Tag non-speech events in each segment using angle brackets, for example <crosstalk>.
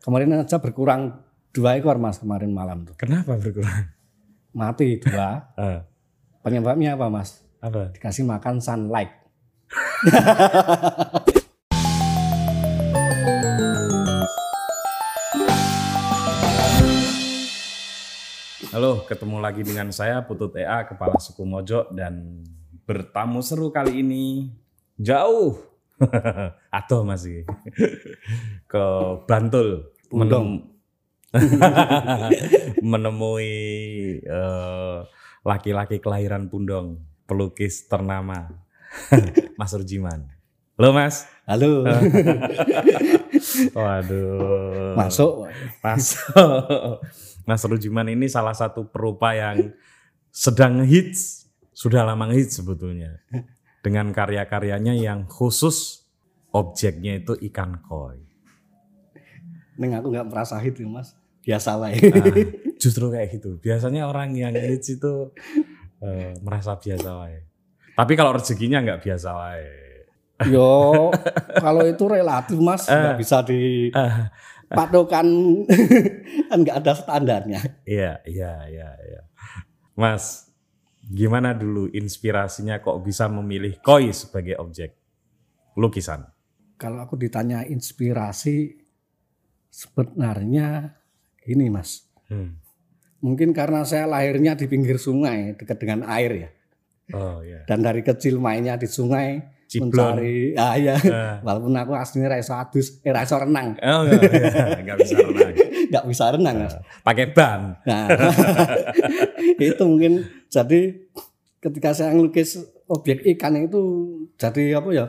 Kemarin aja berkurang dua ekor mas kemarin malam tuh. Kenapa berkurang? Mati dua. Eh, <laughs> Penyebabnya apa mas? apa? Dikasih makan sunlight. <laughs> Halo, ketemu lagi dengan saya Putut EA, Kepala Suku Mojo dan bertamu seru kali ini jauh <laughs> atau masih ke Bantul menem- <laughs> menemui eh, laki-laki kelahiran Pundong, pelukis ternama <laughs> Mas Urjiman. Halo Mas. Halo. Waduh. Masuk. Masuk. Mas Rujiman ini salah satu perupa yang sedang hits, sudah lama hits sebetulnya. Dengan karya-karyanya yang khusus objeknya itu ikan koi. Neng aku nggak merasa itu mas. Biasa wae. Nah, justru kayak gitu. Biasanya orang yang hits itu eh, merasa biasa wae. Tapi kalau rezekinya nggak biasa wae. Yo, kalau itu relatif mas, nggak bisa Ah, dipatokan <laughs> kan nggak ada standarnya. Iya, iya, iya, iya. Mas, gimana dulu inspirasinya kok bisa memilih koi sebagai objek lukisan? Kalau aku ditanya inspirasi, sebenarnya gini mas. Hmm. Mungkin karena saya lahirnya di pinggir sungai, dekat dengan air ya. Oh ya. Dan dari kecil mainnya di sungai, Ciblon. mencari, ah ya. Ah. Walaupun aku aslinya raiso adus, eh raiso renang, Oh enggak, enggak bisa renang. <laughs> nggak bisa renang mas. Pakai ban. Nah, <laughs> itu mungkin jadi ketika saya ngelukis objek ikan itu jadi apa ya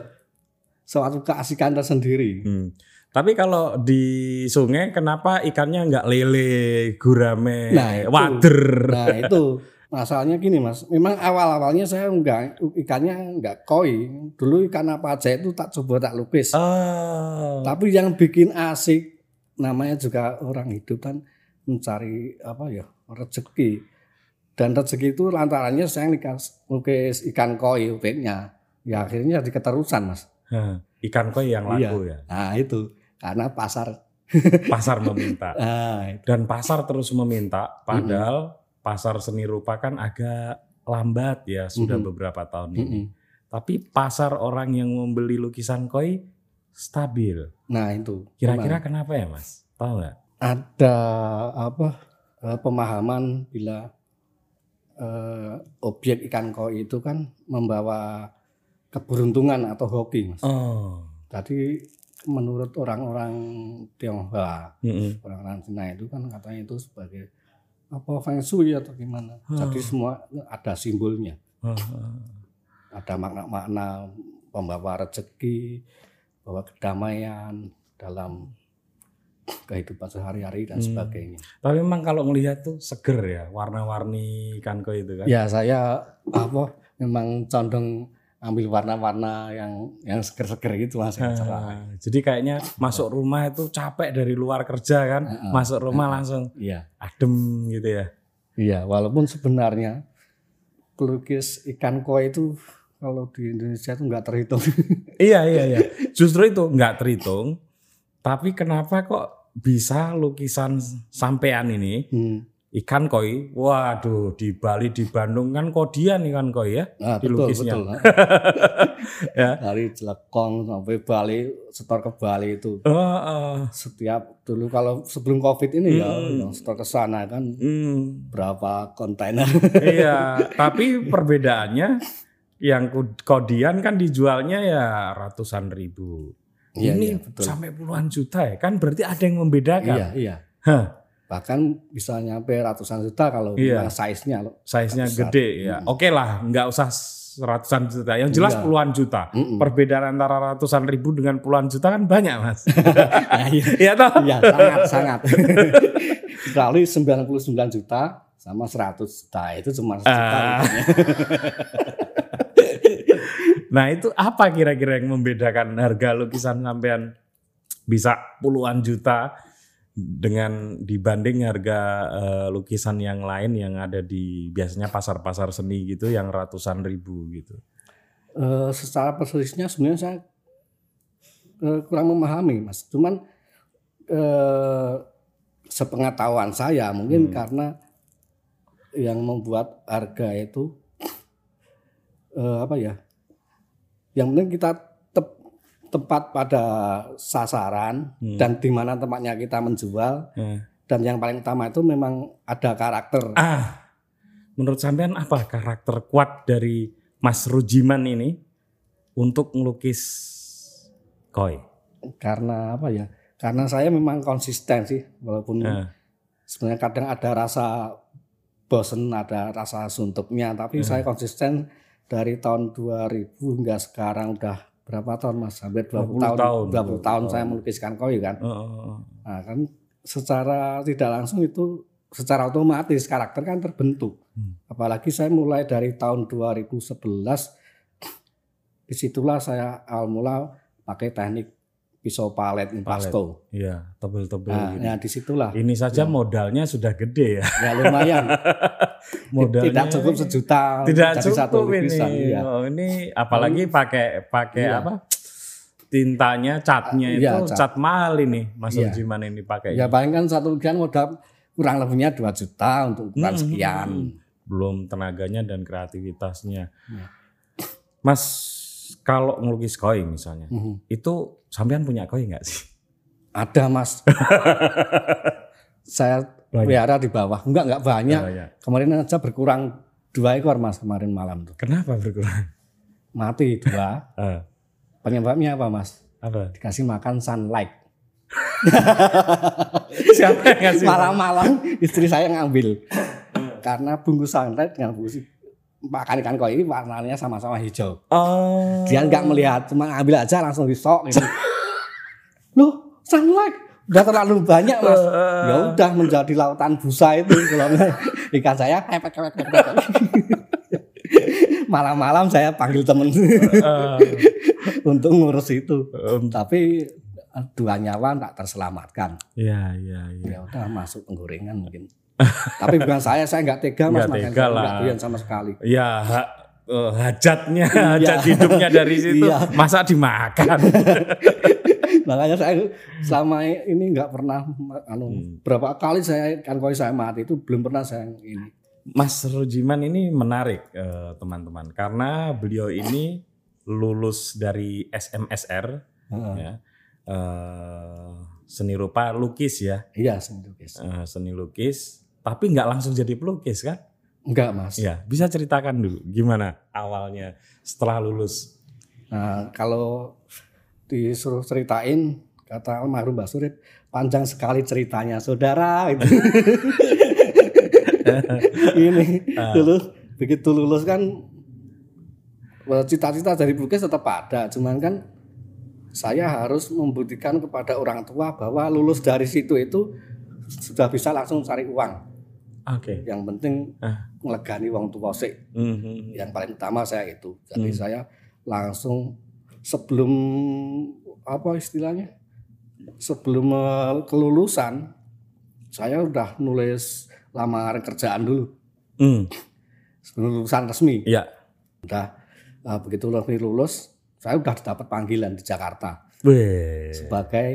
suatu keasikan tersendiri. Hmm. Tapi kalau di sungai kenapa ikannya enggak lele, gurame, Nah, itu. wader? Nah itu <laughs> masalahnya gini mas, memang awal awalnya saya enggak ikannya enggak koi. Dulu ikan apa aja itu tak coba tak lukis. Oh. Tapi yang bikin asik namanya juga orang hidup kan mencari apa ya rezeki. Dan rezeki itu lantarannya saya lukis ikan koi objeknya. Ya akhirnya jadi keterusan mas. Ikan koi yang laku ya. Nah itu karena pasar. Pasar meminta. <laughs> Nah. Dan pasar terus meminta, padahal pasar seni rupa kan agak lambat ya sudah Mhm. beberapa tahun ini. Mm-mm. Tapi pasar orang yang membeli lukisan koi stabil. Nah itu. Kira-kira kenapa ya mas? Tahu nggak? ada apa eh, pemahaman bila eh, objek ikan koi itu kan membawa keberuntungan atau hoki mas. Oh. Tadi menurut orang-orang Tionghoa, Mm-mm. orang-orang Cina itu kan katanya itu sebagai apa feng shui atau gimana. Jadi semua ada simbolnya, Oh. ada makna-makna pembawa rezeki, bawa kedamaian dalam kehidupan sehari-hari dan Hmm. sebagainya. Tapi memang kalau ngelihat tuh seger ya, warna-warni ikan koi itu kan. Ya saya apa memang condong ambil warna-warna yang yang seger-seger gitu mas yang cerah. Ah, jadi kayaknya masuk rumah itu capek dari luar kerja kan, Heeh. masuk rumah langsung Iya. adem gitu ya. Iya, walaupun sebenarnya pelukis ikan koi itu kalau di Indonesia itu nggak terhitung. <laughs> Iya iya iya. Justru itu nggak terhitung. Tapi kenapa kok bisa lukisan sampean ini Hmm. Ikan koi? Waduh di Bali di Bandung kan kodian ikan koi ya Nah, di betul, lukisnya. betul. <laughs> Ya. Dari Jelekong sampai Bali, setor ke Bali itu Oh, oh. setiap dulu kalau sebelum Covid ini ya, Hmm. yang setor ke sana kan Hmm, berapa kontainer. <laughs> iya. Tapi <laughs> perbedaannya yang ko- kodian kan dijualnya ya ratusan ribu. Iya, ini iya, betul. sampai puluhan juta ya kan berarti ada yang membedakan. Iya, iya. Hah. Bahkan bisa nyampe ratusan juta kalau Iya. size-nya loh. size-nya gede ya. Oke lah, nggak usah ratusan juta. Yang jelas Iya. puluhan juta. Mm-mm. Perbedaan antara ratusan ribu dengan puluhan juta kan banyak, Mas. Nah, <laughs> iya. Iya toh? Iya, sangat sangat. <laughs> Kecuali 99 juta sama 100 juta itu cuma sejuta. Ah. <laughs> Nah, itu apa kira-kira yang membedakan harga lukisan sampean bisa puluhan juta dengan dibanding harga eh, lukisan yang lain yang ada di biasanya pasar-pasar seni gitu yang ratusan ribu gitu. Eh, secara persisnya sebenarnya saya eh, kurang memahami, Mas. Cuman eh, sepengetahuan saya mungkin Hmm. karena yang membuat harga itu eh, apa ya? Yang penting kita tepat pada sasaran Hmm. dan di mana tempatnya kita menjual Eh. dan yang paling utama itu memang ada karakter. Ah, menurut sampean apa karakter kuat dari Mas Rujiman ini untuk melukis koi? Karena apa ya? Karena saya memang konsisten sih walaupun Eh. sebenarnya kadang ada rasa bosen, ada rasa suntuknya, tapi Hmm. saya konsisten dari tahun 2000 hingga sekarang udah berapa tahun Mas? Hampir 20, 20 tahun. tahun. 20 tahun saya melukiskan koi kan. Oh, oh, oh. Nah, kan secara tidak langsung itu secara otomatis karakter kan terbentuk. Hmm. Apalagi saya mulai dari tahun 2011 di situlah saya awal mula pakai teknik pisau palet impasto. Iya, tebel-tebel Nah, gitu. ya di situlah Ini saja modalnya sudah gede ya. ya lumayan. <laughs> Modalnya tidak cukup sejuta tidak satu cukup lukisan. ini. Iya. Oh, ini apalagi pakai pakai Iya. apa? Tintanya, catnya itu Iya, cat. cat mahal ini Mas Iya. Rujiman ini pakai. Ya paling kan satu lukisan modal kurang lebihnya 2 juta untuk ukuran Hmm, sekian. belum tenaganya dan kreativitasnya. Iya. Mas, kalau ngelukis koi misalnya, Mhm. itu sampean punya koi nggak sih? Ada mas. <laughs> Saya Banyak. pelihara di bawah. Enggak enggak banyak. Banyak. Kemarin aja berkurang dua ekor mas kemarin malam tuh. Kenapa berkurang? Mati dua. Eh, <laughs> Penyebabnya apa mas? apa? Dikasih makan sunlight. <laughs> Siapa yang ngasih? Malam-malam istri saya ngambil. Karena bungkus sunlight dengan bungkus makan ikan koi ini warnanya sama-sama hijau. Oh. Dia nggak melihat, cuma ambil aja langsung disok gitu. <laughs> Loh, sunlight udah terlalu banyak mas. Eh, <laughs> Ya udah menjadi lautan busa itu kalau <laughs> ikan saya epek, epek, epek, epek. Malam-malam saya panggil temen eh, untuk ngurus itu. em, Tapi dua nyawa tak terselamatkan. Iya, iya, iya. Ya udah masuk penggorengan mungkin. Tapi bukan saya, saya nggak tega mas, makanya tega lah. doyan sama sekali. Ya, ha- eh, hajatnya, hajat hidupnya dari <laughs> situ, Iya. masa dimakan? <laughs> Makanya saya selama ini nggak pernah anu, Hmm. berapa kali saya kan koi saya mati itu belum pernah saya ini. Mas Rujiman ini menarik eh, teman-teman karena beliau ini lulus dari SMSR Heeh. ya eh, seni rupa lukis ya Iya, seni lukis. eh, seni lukis tapi nggak langsung jadi pelukis kan? Enggak mas. Ya bisa ceritakan dulu gimana awalnya setelah lulus? Nah, kalau disuruh ceritain kata almarhum Mbak Surit panjang sekali ceritanya saudara itu. <laughs> ini dulu begitu lulus kan eh, cita-cita dari pelukis tetap ada cuman kan saya harus membuktikan kepada orang tua bahwa lulus dari situ itu sudah bisa langsung cari uang Oke. yang penting Ah. melegani uang tua sih Mhm. yang paling utama saya itu. Jadi Hmm. saya langsung sebelum apa istilahnya? Sebelum eh, kelulusan saya udah nulis lamaran kerjaan dulu Hmm, sebelum lulusan resmi. Iya. Udah eh, begitu resmi lulus, saya udah dapat panggilan di Jakarta Weh. sebagai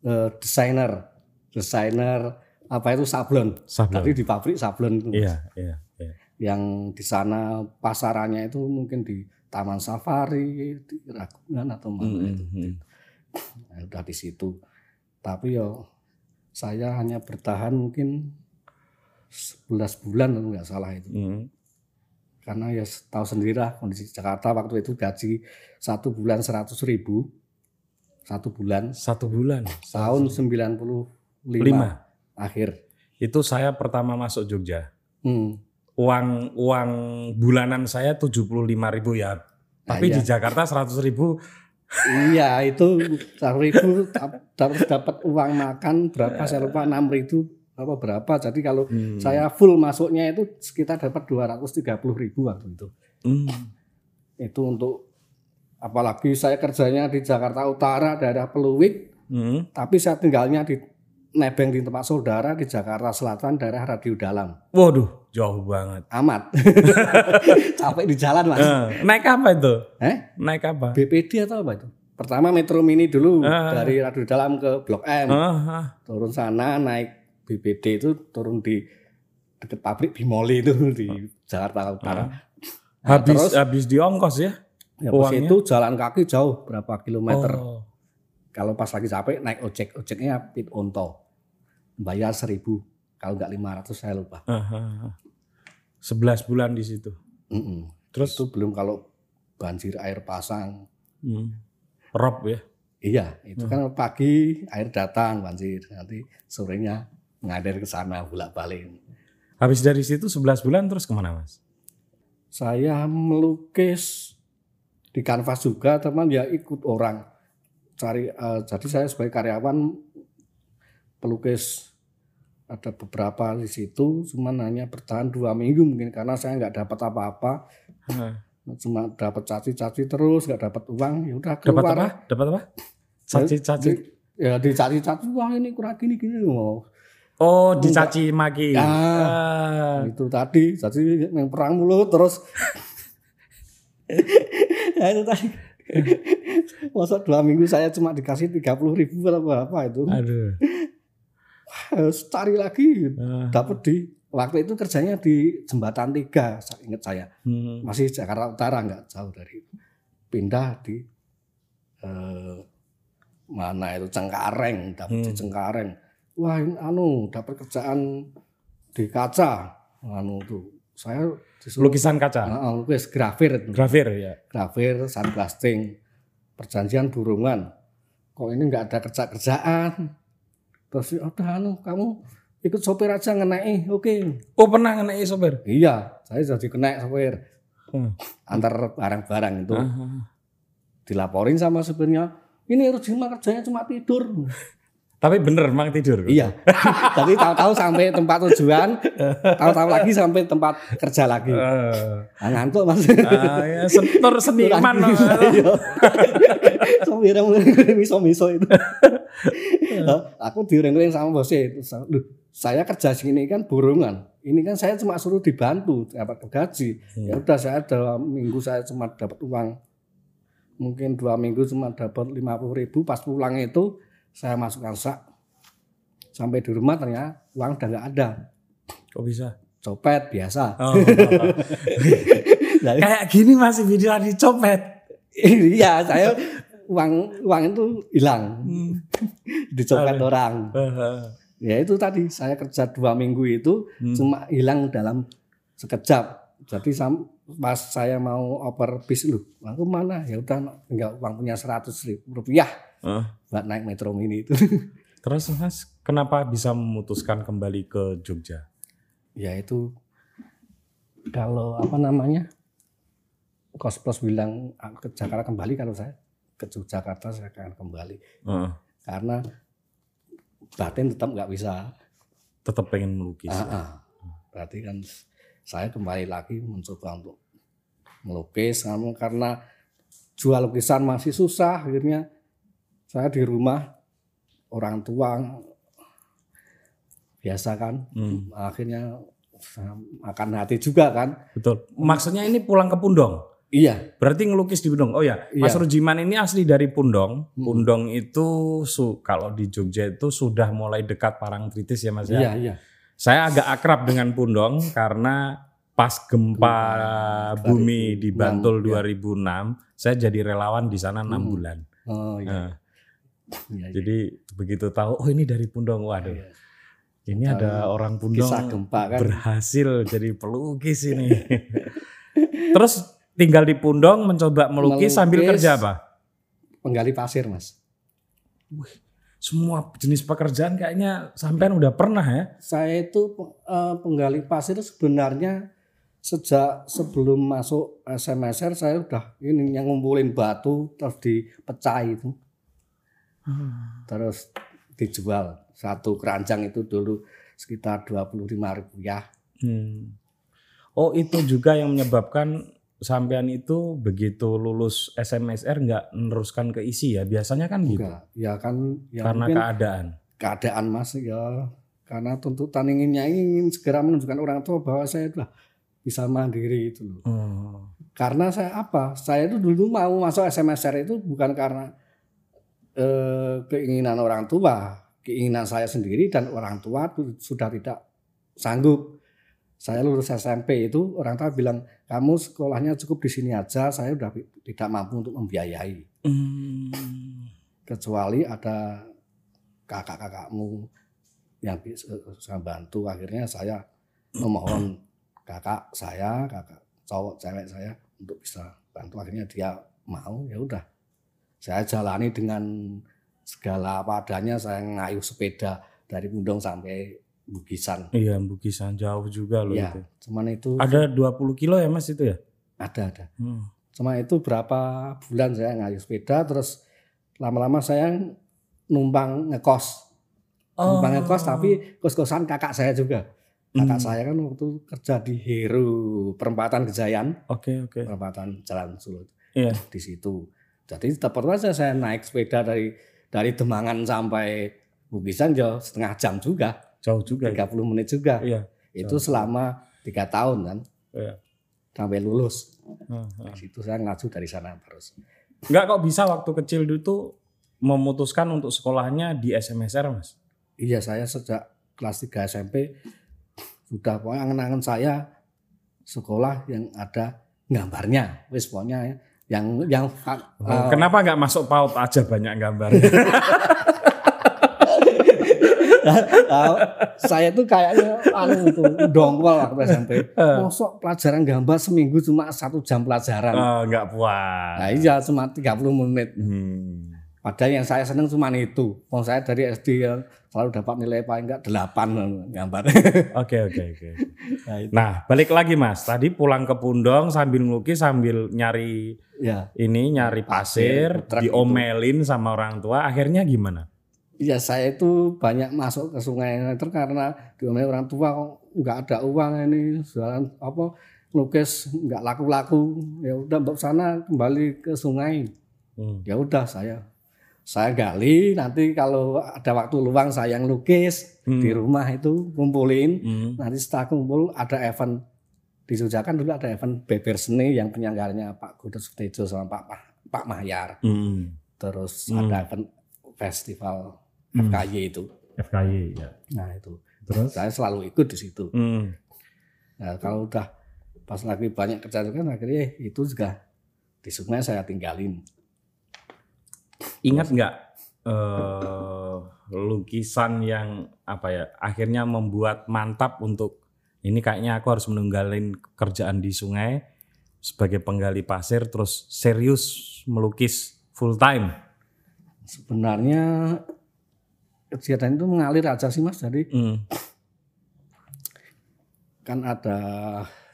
eh, desainer, desainer apa itu sablon. Sablon. Tadi di pabrik sablon itu. Iya, iya, iya. yang di sana pasarannya itu mungkin di Taman Safari, di Ragunan atau mana itu. Mhm. Nah, udah di situ. Tapi yo saya hanya bertahan mungkin 11 bulan kalau nggak salah itu. Mhm. Karena ya tahu sendiri lah kondisi Jakarta waktu itu gaji satu bulan 100 ribu. Satu bulan Satu bulan. tahun 95 Lima. Akhir. Itu saya pertama masuk Jogja. Hmm. Uang uang bulanan saya 75.000 ribu ya. Tapi iya. di Jakarta 100.000 ribu. Iya itu satu ribu tap- harus dapat uang makan berapa saya lupa enam ribu apa berapa jadi kalau Hmm. saya full masuknya itu sekitar dapat 230 ribu waktu itu Hmm. itu untuk apalagi saya kerjanya di Jakarta Utara daerah Peluit Hmm. tapi saya tinggalnya di nebeng di tempat saudara di Jakarta Selatan daerah Radio Dalam Waduh, jauh banget. amat <laughs> capek di jalan mas Eh, naik apa itu? eh Naik apa? BPD atau apa itu pertama Metro Mini dulu Ah. dari Radio Dalam ke Blok M Ah, ah. turun sana naik BPD itu turun di dekat pabrik Bimoli itu <laughs> di Jakarta Utara. Ah. Habis terus- habis di ongkos ya? Ya, uangnya? itu jalan kaki jauh berapa kilometer. Oh. Kalau pas lagi capek naik ojek, ojeknya pit onto. Bayar seribu, kalau nggak 500 saya lupa. Aha. 11 bulan di situ. Mm-mm. Terus Itu belum kalau banjir air pasang. hmm, rob ya. Iya, itu kan pagi air datang banjir, nanti sorenya ngalir ke sana bolak-balik. Habis dari situ 11 bulan terus ke mana mas? Saya melukis di kanvas juga, teman ya ikut orang cari. eh, jadi saya sebagai karyawan pelukis ada beberapa di situ, cuman hanya bertahan dua minggu mungkin karena saya nggak dapat apa-apa, Hah. cuma dapat caci-caci terus, nggak dapat uang, ya udah Dapat keluar. apa? Dapat apa? Caci-caci. Ya dicaci-caci, wah ini kurang gini gini, oh, Oh, dicaci maki. Ya. Ah. itu tadi jadi yang perang mulut terus <laughs> ya itu tadi <laughs> <laughs> masa dua minggu saya cuma dikasih tiga puluh ribu atau berapa itu Aduh. <laughs> harus cari lagi Ah. dapat di waktu itu kerjanya di jembatan tiga saya ingat saya Hmm. masih Jakarta Utara nggak jauh dari itu pindah di eh, mana itu Cengkareng dapat di Hmm. Cengkareng wah ini anu dapat kerjaan di kaca anu tuh saya disuruh Lukisan kaca. Ah, lukis grafir. Grafir ya. grafir sandblasting perjanjian burungan kok ini nggak ada kerja kerjaan terus udah anu kamu ikut sopir aja ngenai oke. Oh, pernah ngenai sopir. iya saya jadi kena sopir. Hmm. antar barang-barang itu. Ah. dilaporin sama supirnya ini Rujima kerjanya cuma tidur Tapi bener emang tidur. iya <laughs> jadi tahu-tahu sampai tempat tujuan tahu-tahu lagi sampai tempat kerja lagi Ah. nah, ngantuk mas Ah, ya, sentur <laughs> seniman. Iya. <laughs> Sopirnya miso-miso itu. aku diuring-uring sama bosnya itu. Duh, saya kerja sini kan burungan. Ini kan saya cuma suruh dibantu dapat gaji. Ya udah saya dua minggu saya cuma dapat uang. Mungkin dua minggu cuma dapat lima puluh ribu. Pas pulang itu saya masukkan sak. Sampai di rumah ternyata uang udah nggak ada. Kok bisa? Copet biasa. Oh. <laughs> Nah, Kayak gini masih bisa dicopet. iya saya uang uang itu hilang Hmm. <laughs> dicopet Aduh. orang ya itu tadi saya kerja dua minggu itu Hmm. cuma hilang dalam sekejap jadi sam- pas saya mau oper bis lu aku mana ya udah tinggal uang punya seratus ribu rupiah Ah. buat naik metro mini itu <laughs> Terus mas, kenapa bisa memutuskan kembali ke Jogja? ya itu kalau apa namanya kos plus bilang "Ah, ke Jakarta kembali kalau saya ke Jakarta saya akan kembali Ah. karena batin tetap nggak bisa Tetap pengen melukis. Ah, ah. Berarti kan saya kembali lagi mencoba untuk melukis karena jual lukisan masih susah akhirnya saya di rumah orang tua biasa kan Hmm. akhirnya makan hati juga kan Betul. Maksudnya ini pulang ke Pundong. iya Berarti ngelukis di Pundong. Oh ya, Mas Iya. Rujiman ini asli dari Pundong. Hmm. Pundong itu su kalau di Jogja itu sudah mulai dekat Parangtritis ya Mas ya. iya iya Saya agak akrab dengan Pundong karena pas gempa bumi di 2006, Bantul ya. 2006, saya jadi relawan di sana enam Hmm. bulan. oh iya, Nah, iya, iya. Jadi begitu tahu, oh ini dari Pundong, waduh, Iya. ini ada orang kisah Pundong gempa kan berhasil jadi pelukis ini. <laughs> Terus tinggal di Pundong mencoba melukis, sambil Melukis. kerja apa? penggali pasir mas Semua jenis pekerjaan kayaknya sampean udah pernah ya? saya itu eh, penggali pasir sebenarnya sejak sebelum masuk SMSR saya udah ini yang ngumpulin batu terus dipecah itu terus dijual satu keranjang itu dulu sekitar dua puluh lima rupiah Hmm. Oh itu juga yang menyebabkan sampean itu begitu lulus SMSR nggak meneruskan ke isi ya? Biasanya kan gitu. enggak ya kan ya Karena keadaan. keadaan mas ya karena tuntutan inginnya ingin segera menunjukkan orang tua bahwa saya sudah bisa mandiri itu loh Oh. karena saya apa saya itu dulu mau masuk SMSR itu bukan karena eh, keinginan orang tua keinginan saya sendiri dan orang tua sudah tidak sanggup. Saya lulus SMP itu orang tua bilang kamu sekolahnya cukup di sini aja. Saya udah tidak mampu untuk membiayai. Hmm. Kecuali ada kakak-kakakmu yang bisa bantu. Akhirnya saya memohon kakak saya, kakak cowok cewek saya untuk bisa bantu. Akhirnya dia mau ya udah. Saya jalani dengan segala apa adanya. Saya ngayuh sepeda dari Pundong sampai Bukisan. Iya, Bukisan jauh juga loh Ya, itu. cuman itu Ada 20 kilo ya Mas itu ya? ada ada. Hmm. Cuma itu berapa bulan saya ngayuh sepeda terus lama-lama saya numpang ngekos. Numpang ngekos tapi kos-kosan kakak saya juga. Kakak Hmm. saya kan waktu kerja di Heru perempatan Gejayan, Oke, oke. perempatan Jalan Solo Iya. di situ. Jadi tetap aja saya naik sepeda dari dari Demangan sampai Bukisan jauh setengah jam juga, Jauh juga. ya? 30 menit juga. Iya. Itu selama tiga tahun kan, Iya. sampai lulus. Heeh. Di situ saya ngaju dari sana terus. Enggak kok bisa waktu kecil dulu tuh memutuskan untuk sekolahnya di SMSR, Mas? Iya saya sejak kelas 3 SMP sudah pokoknya angen-angen saya sekolah yang ada gambarnya. Wis pokoknya ya, yang yang Oh, eh, Kenapa nggak masuk PAUD aja banyak gambarnya? eh, <laughs> saya tuh kayaknya anu itu dongkol waktu SMP. Mosok pelajaran gambar seminggu cuma satu jam pelajaran. Oh, nggak puas. Nah iya cuma 30 menit. Hmm. Padahal yang saya seneng cuma itu. Mau saya dari SD yang selalu dapat nilai paling enggak 8 gambar. <laughs> Oke, oke, oke. nah, itu. Nah, balik lagi Mas. Tadi pulang ke Pundong sambil ngelukis sambil nyari ya. ini nyari pasir, Pasir, diomelin sama orang tua. Akhirnya gimana? Ya saya itu banyak masuk ke sungai itu karena diomelin orang tua kok nggak ada uang ini jualan apa lukis nggak laku-laku ya udah mbak sana kembali ke sungai Hmm. ya udah saya saya gali nanti kalau ada waktu luang saya yang lukis Hmm. di rumah itu kumpulin Hmm. nanti setelah kumpul ada event di Jogja kan dulu ada event beber seni yang penyelenggaranya Pak Gudut Sutejo sama Pak Pak Mahyar Hmm. terus Hmm. ada event festival Hmm. FKY itu FKY ya. nah itu Terus? saya selalu ikut di situ. Hmm. Nah, kalau udah pas lagi banyak kerjaan kan akhirnya itu juga di sungai saya tinggalin. Ingat nggak eh, lukisan yang apa ya akhirnya membuat mantap untuk ini kayaknya aku harus menunggalin kerjaan di sungai sebagai penggali pasir terus serius melukis full time. Sebenarnya kegiatan itu mengalir aja sih mas. Jadi Hmm. kan ada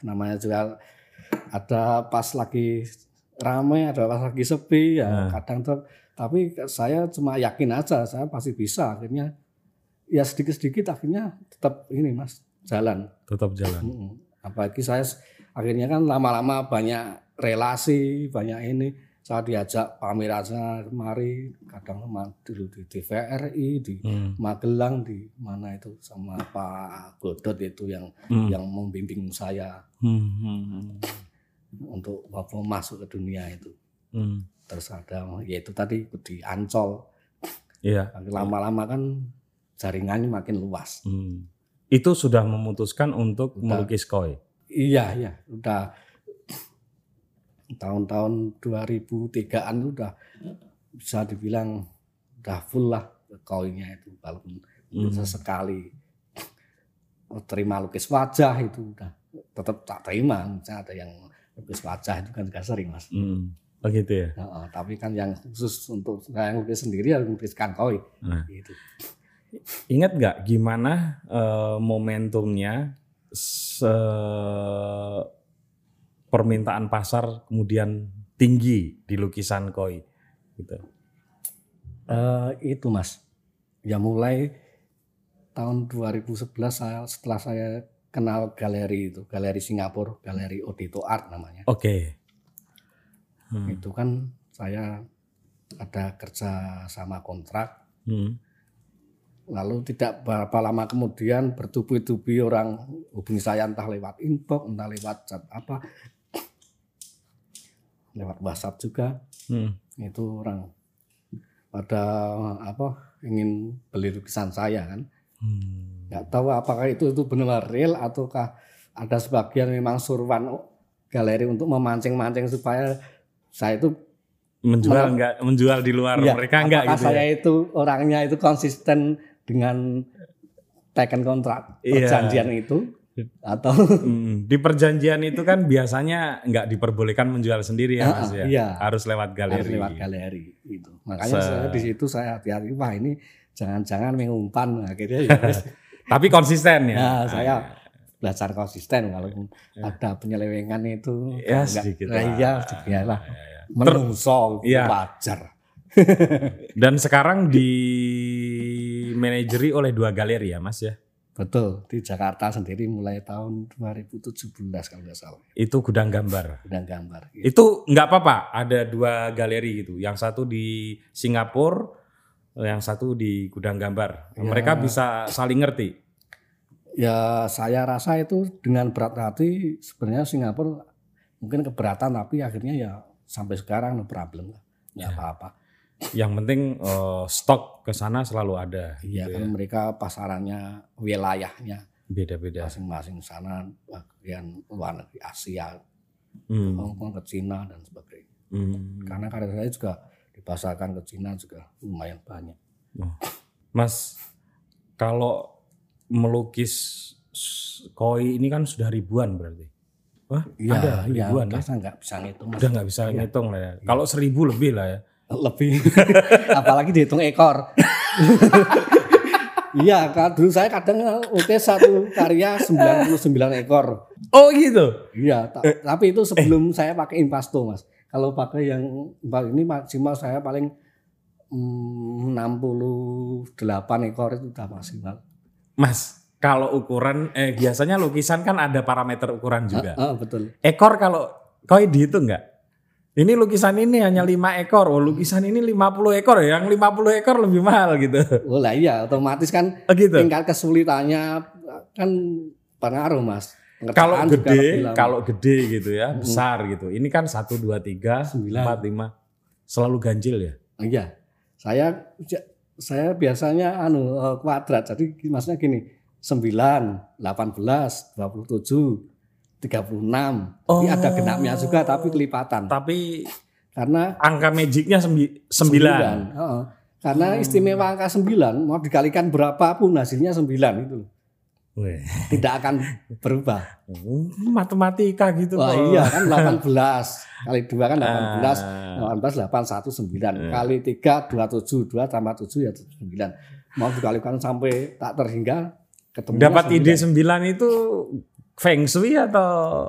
namanya juga ada pas lagi ramai, ada lagi sepi ya Nah. kadang tuh. Tapi saya cuma yakin aja saya pasti bisa akhirnya ya sedikit-sedikit akhirnya tetap ini mas jalan. Tetap jalan. Apalagi saya akhirnya kan lama-lama banyak relasi, banyak ini. Saya diajak pamer aja kemari, kadang dulu di TVRI, di Hmm. Magelang, di mana itu sama Pak Godot itu yang Hmm. yang membimbing saya Hmm. Hmm. Untuk apa masuk ke dunia itu. Hmm. Terus ada yaitu tadi di Ancol. Iya. Lama-lama kan jaringannya makin luas. Hmm. Itu sudah memutuskan untuk Udah. melukis koi. Iya, iya, udah tahun-tahun 2003-an itu udah bisa dibilang udah full lah koinnya itu walaupun Hmm. sesekali terima lukis wajah itu udah tetap tak terima misalnya ada yang lukis wajah itu kan juga sering mas Hmm. Oh gitu ya. Heeh, tapi kan yang khusus untuk saya yang lukis sendiri harus lukiskan koi Nah. gitu Ingat nggak gimana eh, momentumnya se- permintaan pasar kemudian tinggi di lukisan koi gitu. Eh, itu mas ya mulai tahun 2011 saya setelah saya kenal galeri itu galeri Singapura galeri Odito Art namanya Oke. Hmm. itu kan saya ada kerja sama kontrak Hmm. lalu tidak berapa lama kemudian bertubi-tubi orang hubungi saya entah lewat inbox entah lewat chat apa lewat WhatsApp juga Hmm. itu orang pada apa ingin beli lukisan saya kan. Hmm. Nggak tahu apakah itu itu benar real ataukah ada sebagian memang suruhan galeri untuk memancing-mancing supaya saya itu Menjual enggak menjual di luar Iya, mereka enggak gitu. saya ya? itu orangnya itu konsisten dengan taken kontrak Iya. perjanjian itu atau Hmm, Di perjanjian itu kan biasanya enggak diperbolehkan menjual sendiri ya Ah, Mas ya. iya. Harus lewat galeri. harus lewat galeri itu. Makanya Se- saya di situ saya hati-hati wah ini jangan-jangan mengumpan akhirnya ya. <laughs> Tapi konsisten ya. Nah, saya belajar konsisten walaupun ada penyelewengan itu Ya, enggak- sedikit nah, lah. iya sedikit lah Ya, ya. menungso Iya. wajar <laughs> Dan sekarang di manajeri oleh dua galeri ya Mas ya. betul di Jakarta sendiri mulai tahun 2017 kalau nggak salah Itu gudang gambar. dan gambar Itu nggak apa-apa, ada dua galeri gitu. Yang satu di Singapura, yang satu di gudang gambar. Ya. Mereka bisa saling ngerti. ya saya rasa itu dengan berat hati sebenarnya Singapura mungkin keberatan tapi akhirnya ya sampai sekarang no problem lah Ya. apa-apa Yang penting eh, stok ke sana selalu ada. iya gitu kan ya. mereka pasarannya wilayahnya Beda-beda. masing-masing sana bagian luar negeri Asia Hmm, Hongkong ke Cina dan sebagainya hmm. karena karya saya juga dipasarkan ke Cina juga lumayan banyak Mas, kalau melukis koi ini kan sudah ribuan berarti. Wah, ada ya, ribuan ya. masa nggak bisa ngitung. Udah nggak bisa ngitung lah ya. Kalau seribu lebih lah ya. lebih <laughs> apalagi dihitung ekor <laughs> iya kan dulu saya kadang oke satu karya 99 ekor Oh gitu. iya ta- tapi itu sebelum saya pakai impasto mas kalau pakai yang ini maksimal saya paling mm, 68 ekor itu udah maksimal Mas, kalau ukuran eh biasanya lukisan kan ada parameter ukuran juga. Ah, betul Ekor kalau koi dihitung nggak? Ini lukisan ini hanya 5 ekor, oh lukisan ini 50 ekor, yang 50 ekor lebih mahal gitu. oh lah iya otomatis kan Oh gitu. tingkat kesulitannya kan pengaruh mas Kalau gede, kalau gede gitu ya, besar gitu. Ini kan 1 2 3 Sembilan. 4 5 selalu ganjil ya. Iya, saya saya biasanya anu eh, kuadrat. Jadi maksudnya gini, 9, 18, 27, 36. Oh. Jadi ada genapnya juga tapi kelipatan. Tapi Karena angka magicnya 9. sembilan. heeh. Karena Hmm. istimewa angka 9 mau dikalikan berapapun hasilnya 9 itu loh. Tidak akan berubah. Matematika gitu Wah kok. iya kan 18 kali 2 kan 18. Ah. 18 8 1 9 kali 3 27 2 tambah 7 ya 9 mau dikalikan sampai tak terhingga ketemu Dapat ide 9 itu feng shui atau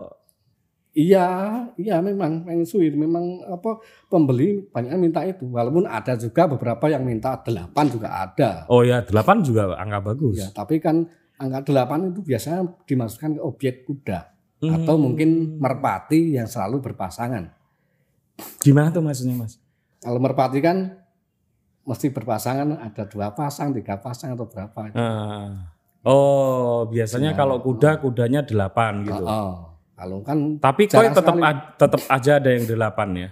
iya iya memang feng shui memang apa pembeli banyak minta itu walaupun ada juga beberapa yang minta 8 juga ada Oh ya 8 juga angka bagus. ya tapi kan angka 8 itu biasanya dimasukkan ke objek kuda Hmm. atau mungkin merpati yang selalu berpasangan Gimana tuh maksudnya Mas? kalau merpati kan mesti berpasangan ada dua pasang tiga pasang atau berapa Ah. Oh, biasanya Ya. kalau kuda kudanya 8 gitu. Oh, oh. Kalau kan Tapi jarang tetap a- tetap aja ada yang 8 ya.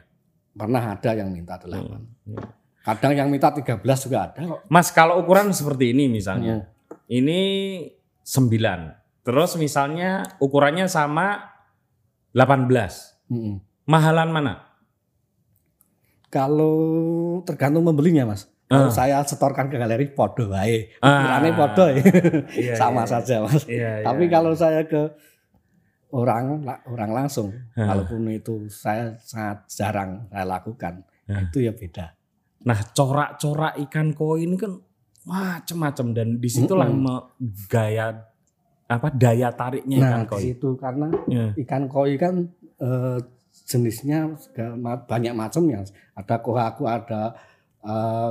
pernah ada yang minta delapan. Hmm. Kadang yang minta 13 juga ada kok. Mas kalau ukuran seperti ini misalnya. Hmm. Ini 9. Terus misalnya ukurannya sama 18. Mm-mm. Mahalan mana? Kalau tergantung pembelinya, Mas. Kalau Ah. saya setorkan ke galeri podo wae. Ah. Ukurannya podo ya. Iya, <laughs> Sama iya, saja, Mas. Iya, Tapi iya. kalau saya ke orang orang langsung, Ah. walaupun itu saya sangat jarang saya lakukan, Ah. itu ya beda. Nah, corak-corak ikan koi ini kan macam-macam dan di situlah Mm-mm. me- gaya apa daya tariknya Nah, ikan koi. situ karena Ya. ikan koi kan eh, jenisnya banyak macam ya. Ada kohaku, ada eh,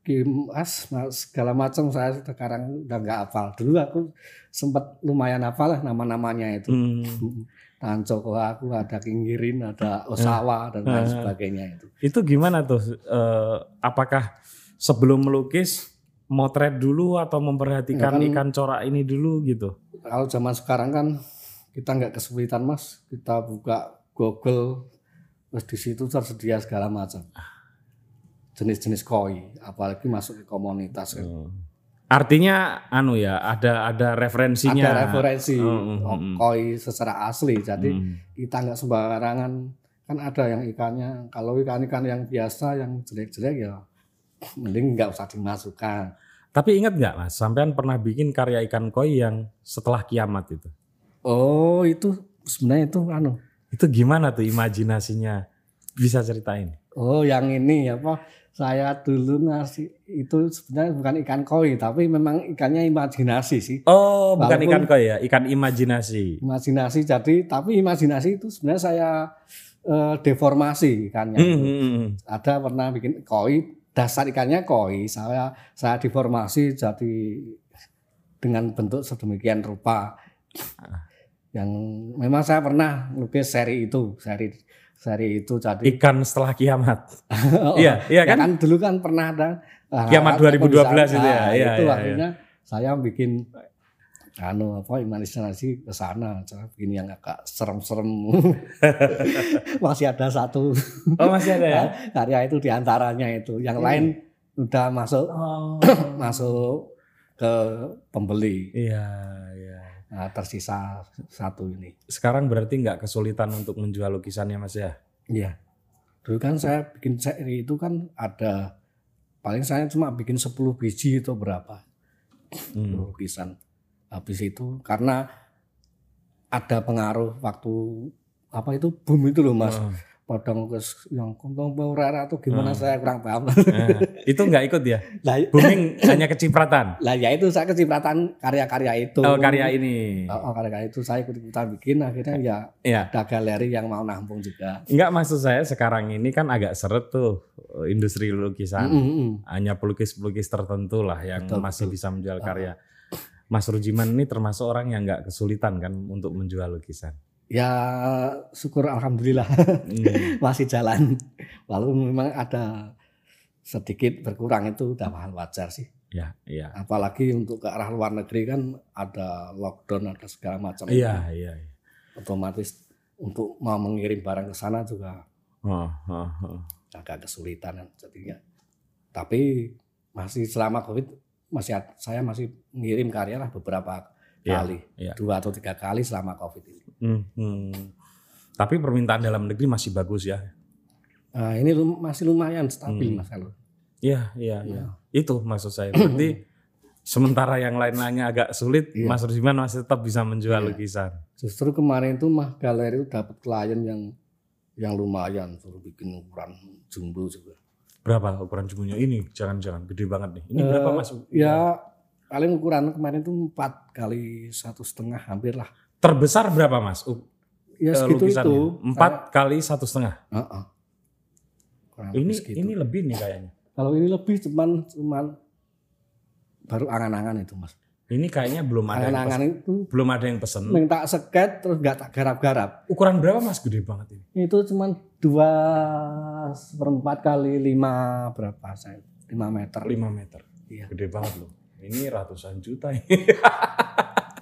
kimas, ma- segala macam. Saya sekarang udah nggak hafal. Dulu aku sempat lumayan hafal lah nama-namanya itu. Hmm. <laughs> Tanco kohaku, ada kinggirin, ada osawa dan lain sebagainya itu. Itu gimana tuh? Eh, apakah sebelum melukis motret dulu atau memperhatikan Ya kan- ikan corak ini dulu gitu? Kalau zaman sekarang kan kita nggak kesulitan mas, kita buka Google, terus di situ tersedia segala macam. jenis-jenis koi, apalagi masuk ke komunitas. kan. Oh. Artinya anu ya, ada ada referensinya. Ada referensi Hmm, hmm, oh, hmm. koi secara asli, jadi Hmm. kita nggak sembarangan. Kan ada yang ikannya, kalau ikan-ikan yang biasa, yang jelek-jelek ya, mending nggak usah dimasukkan. Tapi ingat nggak mas, sampean pernah bikin karya ikan koi yang setelah kiamat itu? Oh itu sebenarnya itu anu. Itu gimana tuh imajinasinya? Bisa ceritain? Oh yang ini apa? Saya dulu ngasih itu sebenarnya bukan ikan koi, tapi memang ikannya imajinasi sih. Oh, bukan Walaupun- ikan koi ya, ikan imajinasi. Imajinasi jadi, tapi imajinasi itu sebenarnya saya eh, deformasi ikannya. Hmm, hmm. Ada pernah bikin koi, dasar ikannya koi, saya saya deformasi jadi dengan bentuk sedemikian rupa. Yang memang saya pernah lukis seri itu, seri seri itu jadi Ikan setelah kiamat. Oh, <laughs> Iya, iya ya kan? kan dulu kan pernah ada Kiamat apa 2012 bisa- itu ya? Iya, itu iya, akhirnya saya bikin anu apa imajinasi ke sana bikin yang agak serem-serem <laughs> masih ada satu Oh masih ada ya? karya itu di antaranya itu yang lain udah masuk Oh. <coughs> masuk ke pembeli Iya, iya. nah, tersisa satu ini Sekarang berarti nggak kesulitan untuk menjual lukisannya mas ya? Iya. Dulu kan saya bikin seri itu kan ada paling saya cuma bikin 10 biji itu berapa Hmm. lukisan. Habis itu karena ada pengaruh waktu apa itu boom itu loh Mas. Oh. Podong yang kumpul rara atau gimana Hmm. saya kurang paham. Nah, itu nggak ikut ya? <laughs> lah, Booming hanya kecipratan. lah ya itu saya kecipratan karya-karya itu. Oh karya ini. Oh, oh, karya itu saya ikut-ikutan bikin akhirnya ya Iya. ada galeri yang mau nampung juga. Enggak maksud saya sekarang ini kan agak seret tuh eh, industri lukisan. Mm, mm, mm. Hanya pelukis-pelukis tertentu lah yang Betul, masih betul. bisa menjual karya. Mas Rujiman ini termasuk orang yang nggak kesulitan kan untuk menjual lukisan. Ya syukur alhamdulillah. Hmm. <laughs> masih jalan. Walaupun memang ada sedikit berkurang itu udah hal wajar sih. Ya, iya. Apalagi untuk ke arah luar negeri kan ada lockdown, ada segala macam. Iya, iya. iya. Otomatis untuk mau mengirim barang ke sana juga Oh, oh, oh. agak kesulitan jadinya. Tapi masih selama covid masih saya masih mengirim karya lah beberapa Iya, kali, iya. dua atau tiga kali selama covid ini. Hmm, hmm. Tapi permintaan dalam negeri masih bagus ya. Nah, ini lum- masih lumayan stabil Hmm. mas kalau. Iya, iya, iya. Ya. Itu maksud saya. Berarti <clears throat> sementara yang lain-lainnya agak sulit, Iya. Mas Rujiman masih tetap bisa menjual Iya. lukisan. Justru kemarin itu mah galeri itu dapat klien yang yang lumayan suruh bikin ukuran jumbo juga. Berapa ukuran jumbonya ini? Jangan-jangan gede banget nih. Ini Eh, berapa Mas? Ya paling ukuran kemarin itu empat kali satu setengah hampir lah. Terbesar berapa Mas? U- Ya eh, segitu itu. Empat kali satu setengah. Kurang Ini lebih segitu. ini lebih nih kayaknya. Kalau ini lebih cuman cuman baru angan-angan itu mas. Ini kayaknya belum ada yang Angan-angan pesen. itu belum ada yang pesen. minta seket terus nggak tak garap-garap. Ukuran berapa Mas? Gede banget ini. Itu cuman dua seperempat kali lima berapa saya? Lima meter. 5 meter. Iya. Gede banget loh. Ini ratusan juta. ini. <laughs>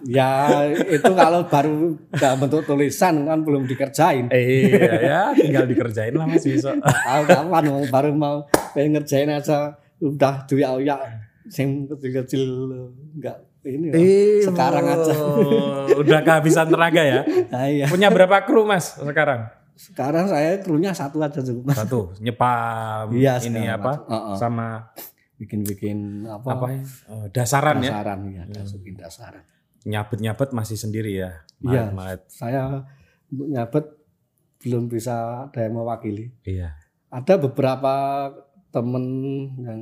Ya itu kalau baru dalam bentuk tulisan kan belum dikerjain. iya ya, <laughs> tinggal dikerjain lah Mas besok. Tahu kapan mau baru mau pengen ngerjain aja udah duit ya sing kecil-kecil enggak ini loh. Sekarang aja. Oh, Udah kehabisan tenaga ya. Nah, iya. Punya berapa kru Mas sekarang? Sekarang saya krunya satu aja cukup Mas. Satu, nyepam Iya, ini apa? macam. Heeh. Sama Bikin-bikin apa? apa? eh, dasaran ya. dasaran ya, masukin dasaran. Nyabet-nyabet masih sendiri ya. Iya. Saya untuk nyabet belum bisa ada yang mewakili. Iya. Ada beberapa temen yang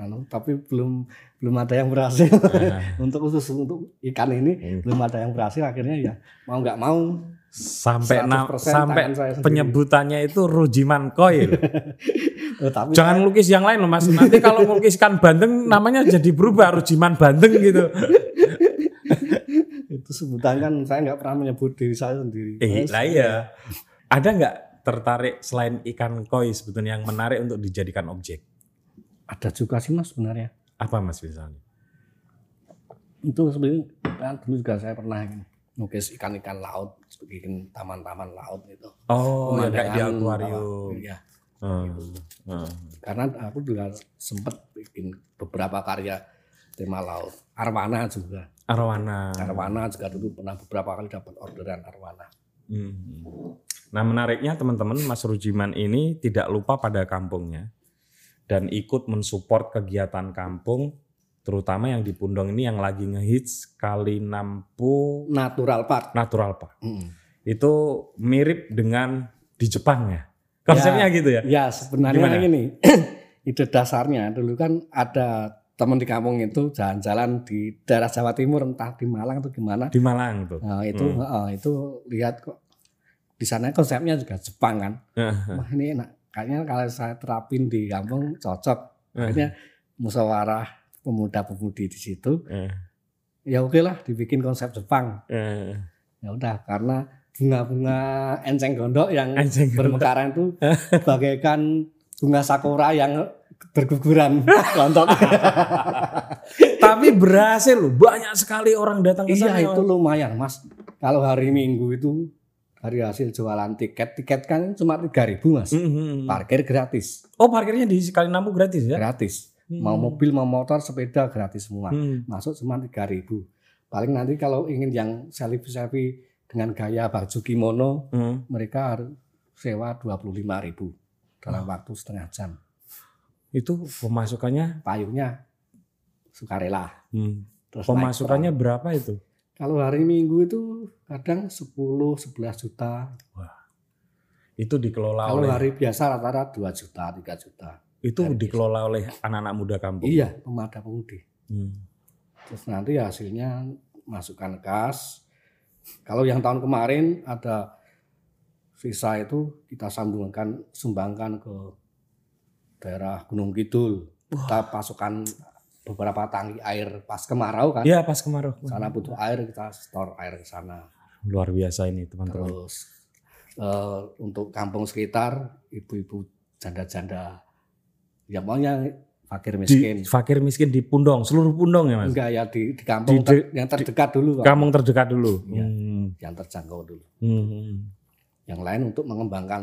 anu tapi belum belum ada yang berhasil. Nah, <laughs> untuk khusus untuk ikan ini Hmm. belum ada yang berhasil akhirnya ya mau nggak mau sampai 100% na- sampai saya penyebutannya itu Rujiman Koi loh. <laughs> Eh, tapi Jangan lukis yang lain loh Mas. Nanti kalau melukiskan Bandeng namanya jadi berubah Rujiman Bandeng gitu. <laughs> itu sebutan kan saya nggak pernah menyebut diri saya sendiri. Eh, Terus, lah iya. Ada nggak tertarik selain ikan koi sebetulnya yang menarik untuk dijadikan objek? Ada juga sih mas sebenarnya. Apa Mas misalnya? Itu sebenarnya kan dulu juga saya pernah nukis ikan-ikan laut, bikin taman-taman laut gitu. Oh, yang kayak di Pemandangan akuarium. Iya. Oh, Gitu. oh. Karena aku juga sempat bikin beberapa karya tema laut. Arwana juga. Arwana. Arwana juga dulu pernah beberapa kali dapat orderan arwana. Hmm. Nah menariknya teman-teman Mas Rujiman ini tidak lupa pada kampungnya dan ikut mensupport kegiatan kampung terutama yang di Pundong ini yang lagi ngehits kali Nampu Natural Park. Natural Park. Mm. Itu mirip dengan di Jepang ya. Konsepnya gitu ya. Ya sebenarnya Gimana? ini <clears throat> ide dasarnya dulu kan ada teman di kampung itu jalan-jalan di daerah Jawa Timur entah di Malang atau gimana. Di Malang tuh. Nah, itu Hmm. heeh, itu lihat kok di sana konsepnya juga Jepang kan. <laughs> Wah ini enak. Kayaknya kalau saya terapin di kampung cocok. Akhirnya musyawarah pemuda-pemudi di situ. Eh, Ya oke lah dibikin konsep Jepang. eh. Ya udah karena bunga-bunga enceng gondok yang Enceng gondok. bermekaran itu bagaikan bunga sakura yang berguguran <laughs> lontok. Tapi berhasil loh. Banyak sekali orang datang ke sana. iya itu lumayan mas. Kalau hari Minggu itu hari hasil jualan tiket, tiket kan cuma 3000 mas. Mhm. Parkir gratis, Oh parkirnya di Kali Nampu gratis ya? gratis. Hmm. Mau mobil, mau motor, sepeda gratis semua. Hmm. Masuk cuma 3000 Paling nanti kalau ingin yang selfie-selfie dengan gaya baju kimono, Hmm. mereka harus sewa 25.000 dalam waktu setengah jam. Itu pemasukannya Payungnya sukarela. hmm. Terus pemasukannya berapa itu? Kalau hari Minggu itu kadang 10 11 juta. Itu dikelola Kalau oleh hari biasa rata-rata 2 juta, 3 juta. itu hari dikelola oleh anak-anak muda kampung. Iya, pemuda pemudi. Hmm. Terus nanti hasilnya masukkan kas. Kalau yang tahun kemarin ada sisa itu kita sambungkan sumbangkan ke daerah Gunung Kidul. Kita pasukan beberapa tangki air pas kemarau kan. Iya pas kemarau. Sana butuh air kita store air ke sana. Luar biasa ini teman-teman. Terus eh, untuk kampung sekitar ibu-ibu janda-janda ya maunya fakir miskin. Di fakir miskin di Pundong, seluruh Pundong ya mas. Enggak ya di, di kampung Di ter- yang terdekat dulu Pak. Kampung terdekat dulu. Iya. Hmm. yang terjangkau dulu. Hmm. Yang lain untuk mengembangkan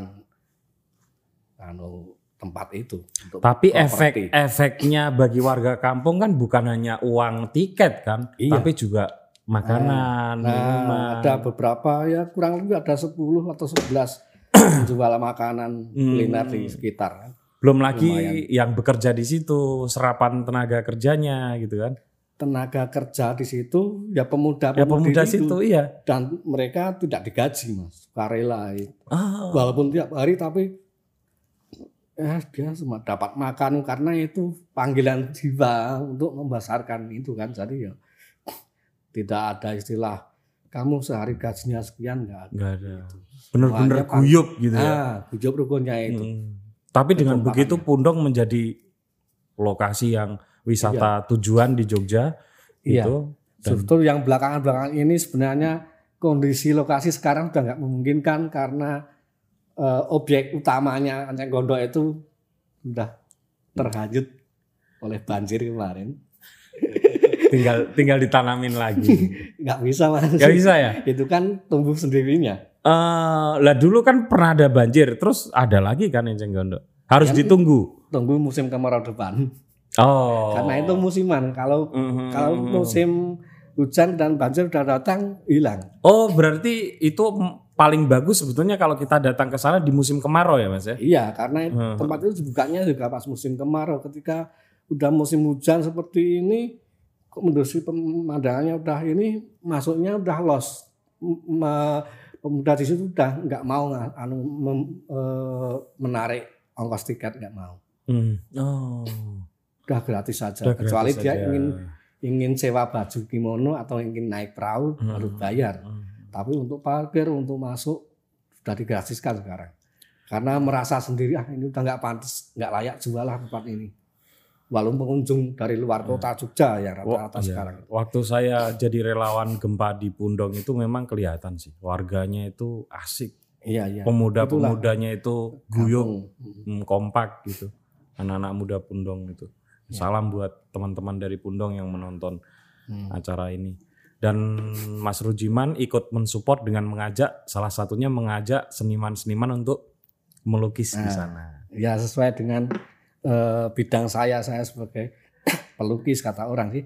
anu tempat itu. Tapi properti. efek efeknya bagi warga kampung kan bukan hanya uang tiket kan, Iya. tapi juga makanan, minuman. Nah, ada beberapa ya kurang lebih ada 10 atau 11 <clears throat> jual makanan Hmm. kuliner di sekitar kan. Belum lagi lumayan. yang bekerja di situ, serapan tenaga kerjanya gitu kan. Tenaga kerja di situ ya pemuda Ya pemuda situ iya. dan mereka tidak digaji mas karela itu. Ah. walaupun tiap hari tapi eh dia cuma dapat makan karena itu panggilan jiwa untuk membesarkan itu kan jadi ya tidak ada istilah kamu sehari gajinya sekian enggak ada Enggak ada. Semuanya pang- guyup gitu ya. ah gujub rukunnya itu Hmm. Tapi dengan Kekompakannya. begitu Pundong menjadi lokasi yang wisata tujuan di Jogja Iya. itu dan justru yang belakangan-belakangan ini sebenarnya kondisi lokasi sekarang sudah nggak memungkinkan karena eh, objek utamanya Anceng Gondok itu sudah terhanyut oleh banjir kemarin <laughs> tinggal tinggal ditanamin lagi. <laughs> nggak bisa mas Gak bisa ya? itu kan tumbuh sendirinya Eh, lah dulu kan pernah ada banjir, terus ada lagi kan enceng gondok. Harus Yang- ditunggu. tunggu musim kemarau depan Oh. karena itu musiman kalau Mhm. kalau musim hujan dan banjir udah datang hilang Oh, berarti itu paling bagus sebetulnya kalau kita datang ke sana di musim kemarau ya, Mas ya? iya karena Hmm. tempat itu dibukanya juga pas musim kemarau ketika udah musim hujan seperti ini kok kondisi pemandangannya udah ini masuknya udah los pemuda di situ udah nggak mau anu mem- eh, menarik ongkos tiket nggak mau Hmm. Oh. udah gratis saja Udah kecuali gratis dia aja. ingin ingin sewa baju kimono atau ingin naik perahu Hmm. harus bayar Hmm. Tapi untuk parkir untuk masuk sudah digratiskan sekarang karena merasa sendiri ah ini udah nggak pantas nggak layak jual lah tempat ini walaupun pengunjung dari luar kota Jogja ya rata-rata iya. sekarang Waktu saya jadi relawan gempa di Pundong itu memang kelihatan sih warganya itu asik, iya iya pemuda-pemudanya itu guyup, Kampung. hmm, kompak gitu, anak-anak muda Pundong itu. Ya. Salam buat teman-teman dari Pundong yang menonton Hmm. acara ini. Dan Mas Rujiman ikut mensupport dengan mengajak salah satunya mengajak seniman-seniman untuk melukis di Nah. sana. Ya sesuai dengan eh, bidang saya, saya sebagai <coughs> pelukis kata orang sih.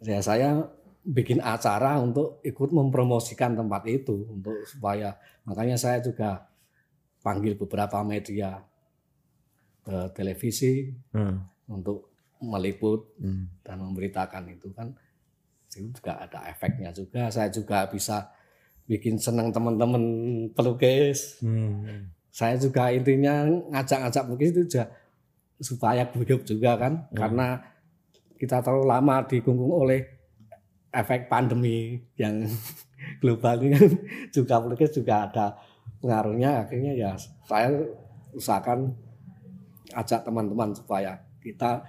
Ya saya bikin acara untuk ikut mempromosikan tempat itu untuk supaya makanya saya juga panggil beberapa media ke televisi Hmm. untuk meliput Hmm. dan memberitakan itu kan itu juga ada efeknya juga. Saya juga bisa bikin senang teman-teman pelukis. Hmm. saya juga intinya ngajak-ngajak pelukis itu juga supaya hidup juga kan. Hmm. karena kita terlalu lama dikungkung oleh efek pandemi yang <laughs> global ini kan. Juga pelukis juga ada pengaruhnya. Akhirnya ya saya usahakan ajak teman-teman supaya kita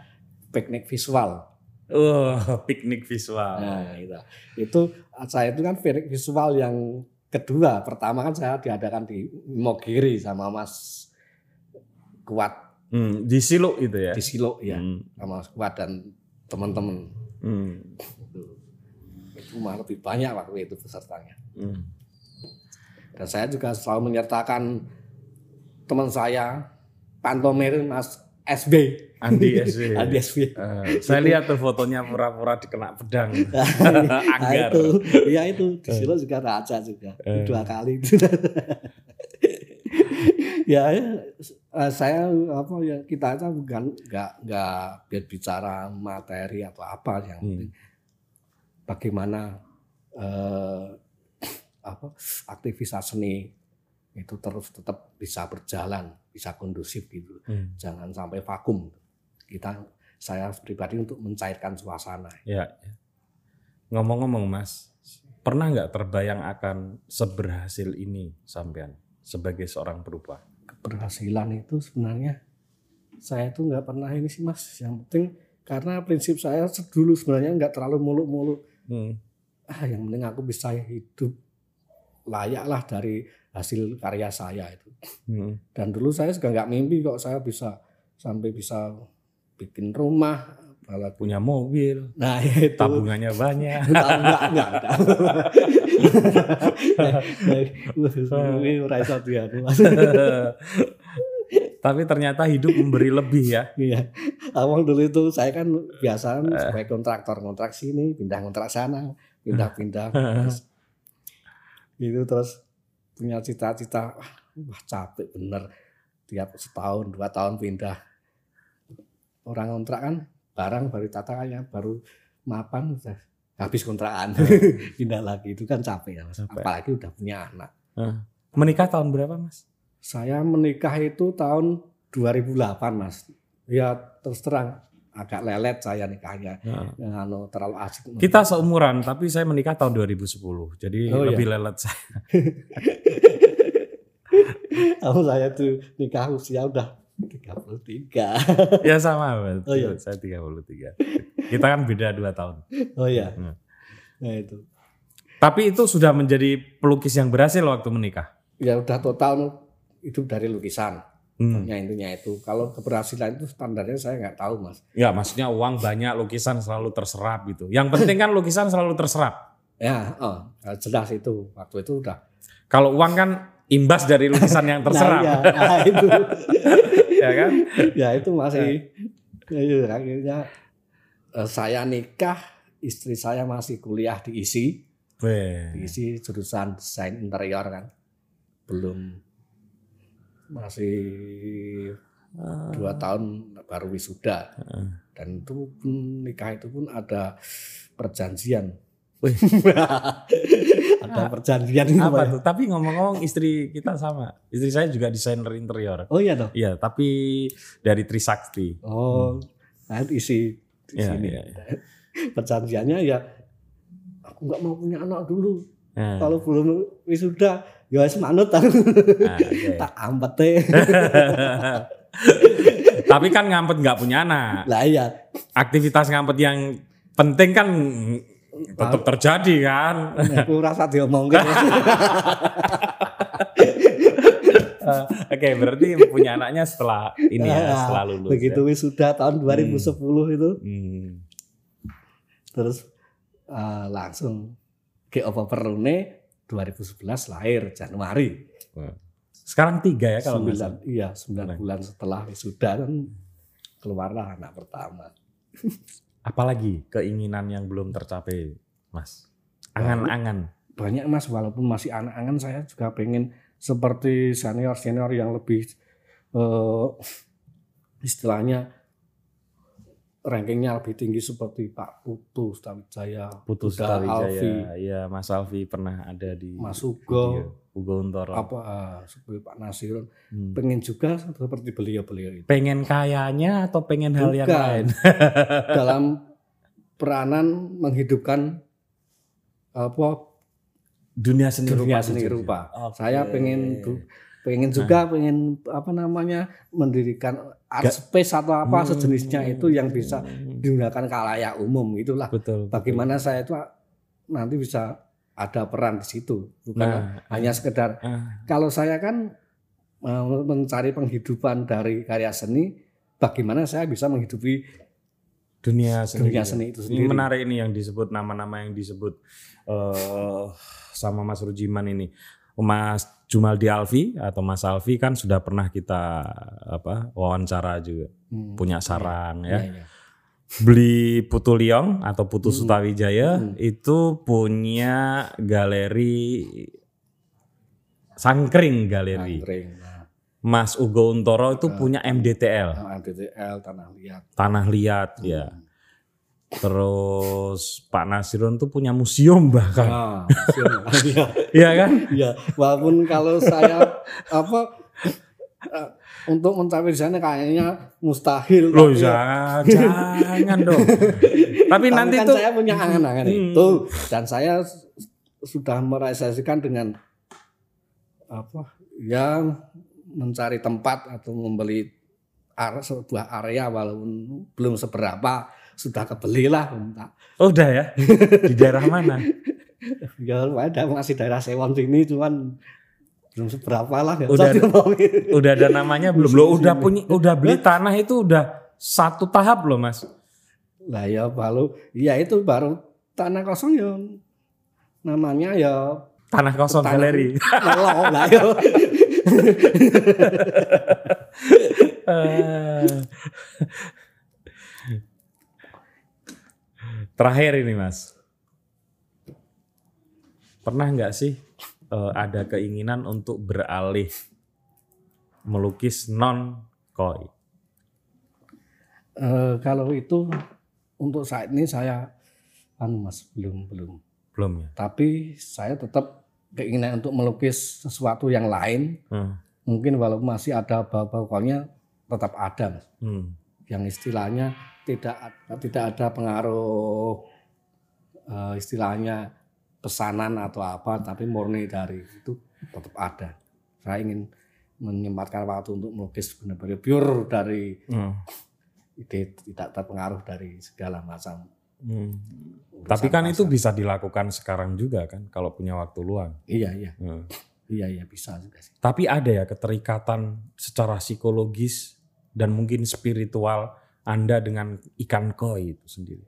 piknik visual Oh, <laughs> piknik visual. Nah, itu. itu saya itu kan piknik visual yang kedua. Pertama kan saya diadakan di Mogiri sama Mas Kuat Hmm, di Silo itu ya. di Silo ya, Hmm. sama Mas Kuat dan teman-teman. Hmm. Itu, itu malah lebih banyak waktu itu pesertanya. Hmm. Dan saya juga selalu menyertakan teman saya Pantomir Mas SB. Andi SW. <laughs> Andi SB. Eh, saya lihat tuh fotonya pura-pura dikena pedang. Nah, <laughs> Anggar. itu, ya itu di Silo juga raja juga Eh. dua kali itu. <laughs> ya, ya, eh, saya apa ya kita itu bukan nggak nggak berbicara materi atau apa yang Hmm. penting bagaimana eh, apa aktivitas seni itu terus tetap bisa berjalan bisa kondusif gitu Hmm. jangan sampai vakum kita saya pribadi untuk mencairkan suasana Ya. ya. Ngomong-ngomong Mas, pernah nggak terbayang akan seberhasil ini sampean sebagai seorang perupa? keberhasilan itu sebenarnya saya itu nggak pernah ini sih mas yang penting karena prinsip saya dulu sebenarnya nggak terlalu muluk-muluk Hmm. ah yang penting aku bisa hidup layak lah dari hasil karya saya itu Hmm. dan dulu saya juga nggak mimpi kok saya bisa sampai bisa bikin rumah apalagi Punya mobil, nah itu tabungannya banyak. <laughs> enggak enggak. <laughs> Tapi ternyata hidup memberi lebih ya. Iya. Awal dulu itu saya kan biasa sebagai kontraktor kontrak sini, pindah kontrak sana, pindah-pindah. <laughs> Terus itu terus punya cita-cita, wah, wah capek bener. Tiap setahun, dua tahun pindah. Orang kontrak kan barang baru tatakannya, baru mapan, udah habis kontrakan. <laughs> pindah lagi, itu kan capek ya Mas. Capek. Apalagi udah punya anak. Menikah tahun berapa Mas? Saya menikah itu tahun 2008 mas. Ya terus terang agak lelet saya nikahnya. Yang anu, terlalu asik. Kita seumuran, tapi saya menikah tahun 2010. Jadi Oh, lebih lelet saya. <laughs> Kalau saya tuh nikah usia udah 33. ya sama, Mas. Oh, iya. Saya 33. Kita kan beda 2 tahun. Oh iya. Hmm. Nah itu. Tapi itu sudah menjadi pelukis yang berhasil waktu menikah. Ya udah total itu dari lukisan. Hmm. Ya intinya itu. Kalau keberhasilan itu standarnya saya nggak tahu mas. Ya, maksudnya uang banyak, lukisan selalu terserap gitu. Yang penting kan lukisan selalu terserap. Ya, oh, jelas itu. Waktu itu udah. Kalau uang kan imbas dari lukisan yang <laughs> terserap. Nah, iya, <laughs> nah, itu. ya kan? ya itu masih ya, akhirnya eh, saya nikah istri saya masih kuliah di ISI Weh. diisi jurusan desain interior kan belum masih dua tahun baru wisuda. Dan itu pun nikah itu pun ada perjanjian. <laughs> Ada perjanjian Apa tuh? Tapi ngomong-ngomong istri kita sama. Istri saya juga desainer interior. oh iya toh? Iya, tapi dari Trisakti. oh nah itu isi di Iya, sini. iya, iya. <laughs> perjanjiannya ya aku nggak mau punya anak dulu. Nah, kalau belum wisuda ya wis manut nah, oke. tak ampet teh <laughs> Tapi kan ngampet nggak punya anak. lah iya Aktivitas ngampet yang penting kan tetap terjadi kan. aku rasa diomongin <laughs> Oke, berarti punya anaknya setelah ini ya, Ah, setelah lulus. begitu ya. wisuda tahun 2010 itu Hmm. terus eh, langsung ke apa perune 2011 lahir Januari. Sekarang tiga ya kalau sembilan, iya sembilan Keren. bulan setelah sudah kan keluarlah anak pertama. <laughs> Apalagi keinginan yang belum tercapai, Mas? Angan-angan. Banyak mas, walaupun masih anak-anak saya juga pengen seperti senior senior yang lebih eh, istilahnya rankingnya lebih tinggi seperti Pak Putu Stawijaya, Putus Uda Alfi. Iya, Mas Alfi pernah ada di Mas video. Ugo, Ugo Untoro. apa ah, seperti Pak Nasirun. Hmm. Pengen juga seperti beliau-beliau itu. Pengen kayanya atau pengen hal yang Bukan. lain? <laughs> dalam peranan menghidupkan apa Dunia seni dunia rupa. seni rupa. Oke. Saya pengen pengen juga pengen apa namanya mendirikan art Ga- space atau apa Hmm. sejenisnya itu yang bisa digunakan kalayak umum itulah. betul. betul. Bagaimana saya itu nanti bisa ada peran di situ, bukan Nah, hanya sekedar ah, kalau saya kan eh, mencari penghidupan dari karya seni, bagaimana saya bisa menghidupi dunia seni. dunia juga. seni itu Ini sendiri. menarik ini yang disebut nama-nama yang disebut eh sama Mas Rujiman ini. Mas Jumaldi Alfi atau Mas Alfi kan sudah pernah kita apa wawancara juga Hmm. punya sarang Iya, ya. iya. Beli Putu Liong atau Putu Hmm. Sutawijaya Hmm. itu punya galeri Sangkring Galeri. Angkring. Nah, Mas Ugo Untoro itu Ah. punya MDTL, nah, DTL Tanah Liat. Tanah Liat ya. Terus Pak Nasirun tuh punya museum bahkan. <laughs> Nah. Iya. Iya kan? Iya, walaupun kalau saya apa eh, untuk mencapai di sana kayaknya mustahil. Loh tapi- jangan, jangan dong. Tapi tapi nanti kan tuh saya punya angan-angan Hmm. itu dan saya sudah merealisasikan dengan apa ya mencari tempat atau membeli area, sebuah area walaupun belum seberapa sudah kebeli lah entah. oh, udah ya. <laughs> Di daerah mana? ya ada masih daerah Sewon sini cuman belum seberapa lah nggak Udah diomongin. Udah ada namanya belum? Lo udah punya udah beli tanah itu udah satu tahap loh, Mas. Lah ya baru ya itu baru tanah kosong ya namanya ya Tanah kosong Tanah- galeri. melong <laughs> lah ya. Eh. Terakhir ini mas, pernah nggak sih eh, ada keinginan untuk beralih melukis non koi? Eh, kalau itu untuk saat ini saya anu Mas belum belum. Belum ya? Tapi saya tetap keinginan untuk melukis sesuatu yang lain. Hmm. Mungkin walaupun masih ada bau-bau konya tetap ada Mas. Hmm. Yang istilahnya tidak ada- tidak ada pengaruh eh, istilahnya pesanan atau apa tapi murni dari itu tetap ada. Saya ingin menyempatkan waktu untuk melukis benar-benar pure dari Hmm. ide tidak terpengaruh dari segala macam. Hmm. Tapi kan itu pasar. bisa dilakukan sekarang juga kan kalau punya waktu luang. iya iya Hmm. iya iya bisa juga sih. Tapi ada ya keterikatan secara psikologis dan mungkin spiritual Anda dengan ikan koi itu sendiri.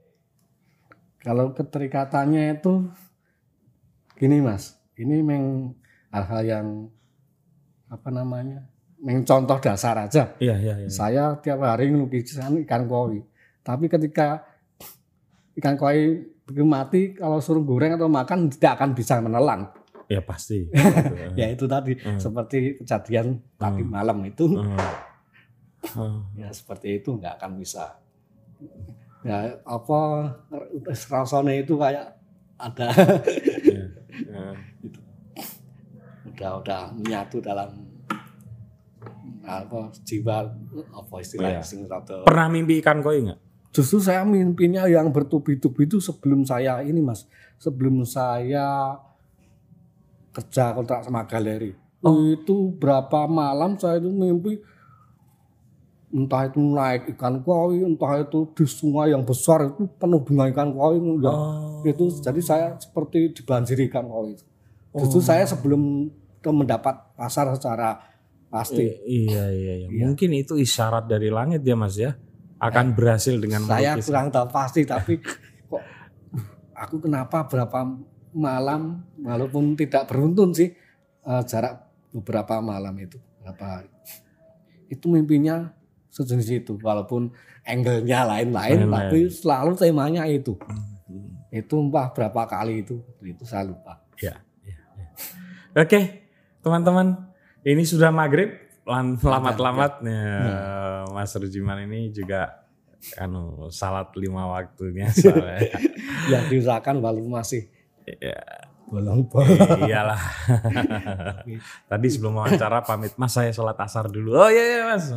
Kalau keterikatannya itu gini mas, ini meng hal-hal yang apa namanya, meng contoh dasar aja. Iya, iya, iya. Saya tiap hari ngelukisan ikan koi, tapi ketika ikan koi begitu mati, kalau suruh goreng atau makan tidak akan bisa menelan. Ya pasti. <laughs> Ya itu tadi Hmm. seperti kejadian tadi Hmm. malam itu. Hmm. Hmm. ya seperti itu nggak akan bisa ya apa rasanya itu kayak ada Iya, iya. udah udah menyatu dalam apa jiwa apa istilahnya Iya. sing rada- Pernah mimpi ikan koi nggak? justru saya mimpinya yang bertubi-tubi itu sebelum saya ini mas sebelum saya kerja kontrak sama galeri Oh. itu berapa malam saya itu mimpi entah itu naik ikan koi entah itu di sungai yang besar itu penuh dengan ikan koi ya. Oh. itu jadi saya seperti dibanjiri ikan koi justru Oh. saya sebelum ke mendapat pasar secara pasti I- iya, iya, iya. Iya. Mungkin itu isyarat dari langit ya Mas ya. Akan berhasil dengan saya melukis. kurang tahu pasti <laughs> tapi kok aku kenapa berapa malam walaupun tidak beruntun sih eh, jarak beberapa malam itu beberapa hari itu mimpinya sejenis itu walaupun angle-nya lain-lain tapi selalu temanya itu Hmm. itu entah berapa kali itu itu saya lupa Ya, ya, ya. Oke, teman-teman, ini sudah maghrib. Lamat-lamat ya, Mas Rujiman ini juga anu salat lima waktunya soalnya. <laughs> yang diusahakan walaupun masih ya, bolong-bolong iyalah. Tadi sebelum wawancara pamit, Mas saya sholat asar dulu. Oh iya, iya Mas.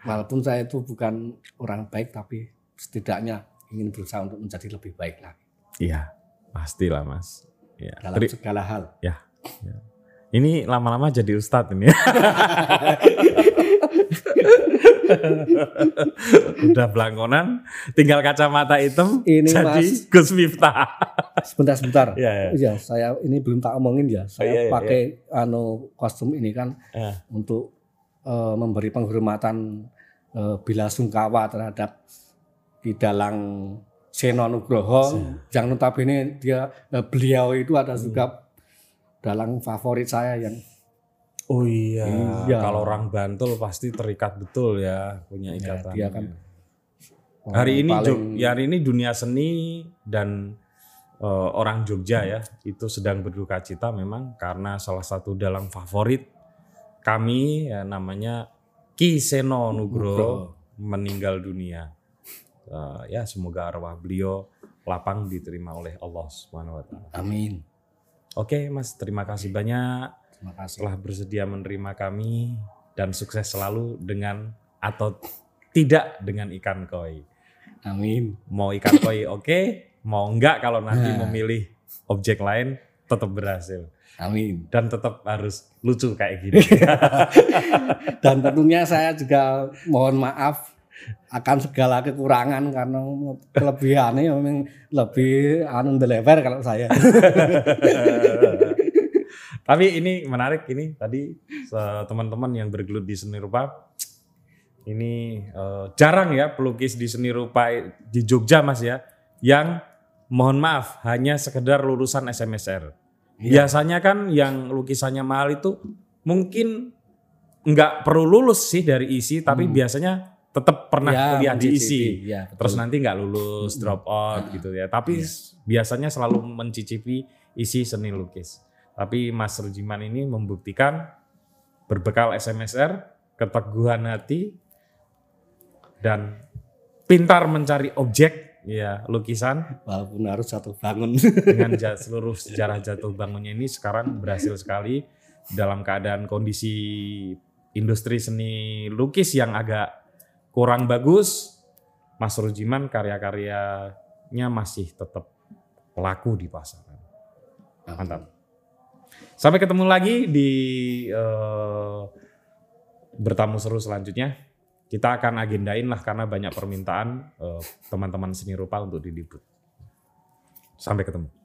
walaupun saya itu bukan orang baik tapi setidaknya ingin berusaha untuk menjadi lebih baik lagi Iya, pastilah Mas. Ya. dalam Teri- segala hal Ini lama-lama jadi ustadz ini. <laughs> Udah belangkonan, tinggal kacamata hitam, Ini, jadi Mas. Gus Miftah. Sebentar-sebentar Iya, iya. Iya, saya ini belum tak omongin ya. Saya iya, iya, pakai anu kostum ini kan Eh. untuk eh, memberi penghormatan eh, bila sungkawa terhadap Ki Dalang Seno Nugroho. Yang notabene dia eh, beliau itu ada Hmm. juga dalang favorit saya yang Oh iya, Iya. kalau orang Bantul pasti terikat betul ya punya Ya, ikatan. dia kan hari ini paling- Jog- ya hari ini dunia seni dan eh, orang Jogja ya itu sedang berduka cita memang karena salah satu dalang favorit kami ya namanya Ki Seno Nugroho meninggal dunia. Eh, ya semoga arwah beliau lapang diterima oleh Allah Subhanahu wa taala. Amin. Oke, Mas, terima kasih banyak Terima kasih. telah bersedia menerima kami dan sukses selalu dengan atau tidak dengan ikan koi. Amin. Mau ikan koi oke, <laughs> mau enggak kalau nanti Nah. memilih objek lain tetap berhasil Amin. dan tetap harus lucu kayak gini. <laughs> Dan tentunya saya juga mohon maaf akan segala kekurangan karena kelebihannya memang lebih anu ndelever kalau saya. <laughs> Tapi ini menarik ini tadi teman-teman yang bergelut di seni rupa ini eh, jarang ya pelukis di seni rupa di Jogja Mas ya yang mohon maaf hanya sekedar lulusan SMSR. Iya. Biasanya kan yang lukisannya mahal itu mungkin nggak perlu lulus sih dari isi tapi biasanya tetap pernah Ya, kuliah di isi. Ya, betul. Terus nanti nggak lulus, drop out gitu ya. Tapi biasanya selalu mencicipi isi seni lukis. Tapi Mas Rujiman ini membuktikan berbekal SMSR, keteguhan hati, dan pintar mencari objek, ya lukisan walaupun harus satu bangun. dengan <laughs> seluruh sejarah jatuh bangunnya ini sekarang berhasil sekali dalam keadaan kondisi industri seni lukis yang agak kurang bagus. Mas Rujiman karya-karyanya masih tetap laku di pasaran. Mantap. Sampai ketemu lagi di eh, bertamu seru selanjutnya. Kita akan agendain lah karena banyak permintaan eh, teman-teman seni rupa untuk diliput. Sampai ketemu.